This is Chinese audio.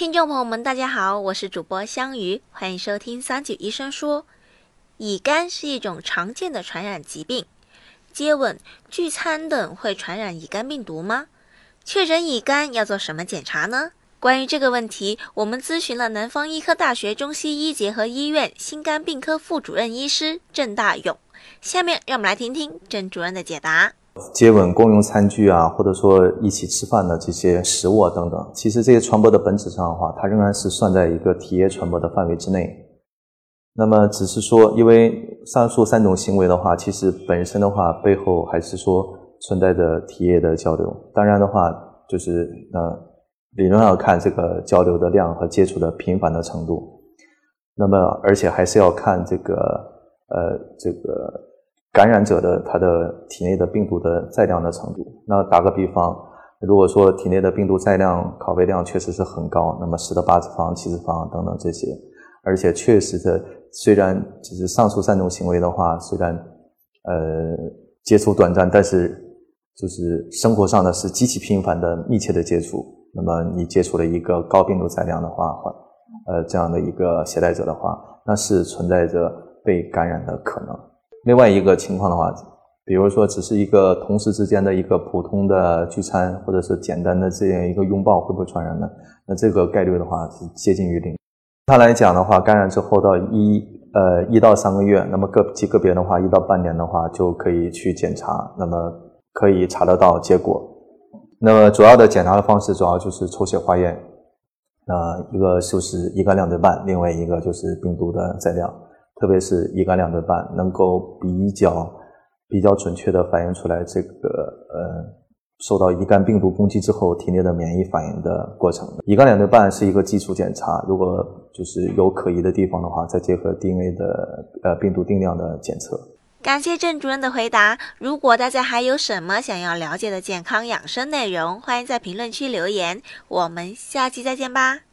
听众朋友们，大家好，我是主播香鱼，欢迎收听三九医生说。乙肝是一种常见的传染疾病，接吻、聚餐等会传染乙肝病毒吗？确诊乙肝要做什么检查呢？关于这个问题，我们咨询了南方医科大学中西医结合医院心肝病科副主任医师郑大勇。下面让我们来听听郑主任的解答。接吻、共用餐具啊，或者说一起吃饭的这些食物啊等等，其实这些传播的本质上的话，它仍然是算在一个体液传播的范围之内。那么只是说，因为上述三种行为的话，其实本身的话背后还是说存在着体液的交流。当然的话，就是呃。理论上看，这个交流的量和接触的频繁的程度，那么而且还是要看这个呃这个感染者的他的体内的病毒的载量的程度。那打个比方，如果说体内的病毒载量拷贝量确实是很高，那么十的八次方、七次方等等这些，而且确实的，虽然就是上述三种行为的话，虽然呃接触短暂，但是就是生活上呢是极其频繁的密切的接触。那么你接触了一个高病毒载量的话，呃这样的一个携带者的话，那是存在着被感染的可能。另外一个情况的话，比如说只是一个同事之间的一个普通的聚餐，或者是简单的这样一个拥抱，会不会传染呢？那这个概率的话是接近于零。他来讲的话，感染之后到一呃一到三个月，那么个极个别的话，一到半年的话就可以去检查，那么可以查得到结果。那么主要的检查的方式主要就是抽血化验，呃，一个就是乙肝两对半，另外一个就是病毒的载量，特别是乙肝两对半能够比较比较准确的反映出来这个呃受到乙肝病毒攻击之后体内的免疫反应的过程。乙肝两对半是一个基础检查，如果就是有可疑的地方的话，再结合 DNA 的呃病毒定量的检测。感谢郑主任的回答。如果大家还有什么想要了解的健康养生内容，欢迎在评论区留言。我们下期再见吧。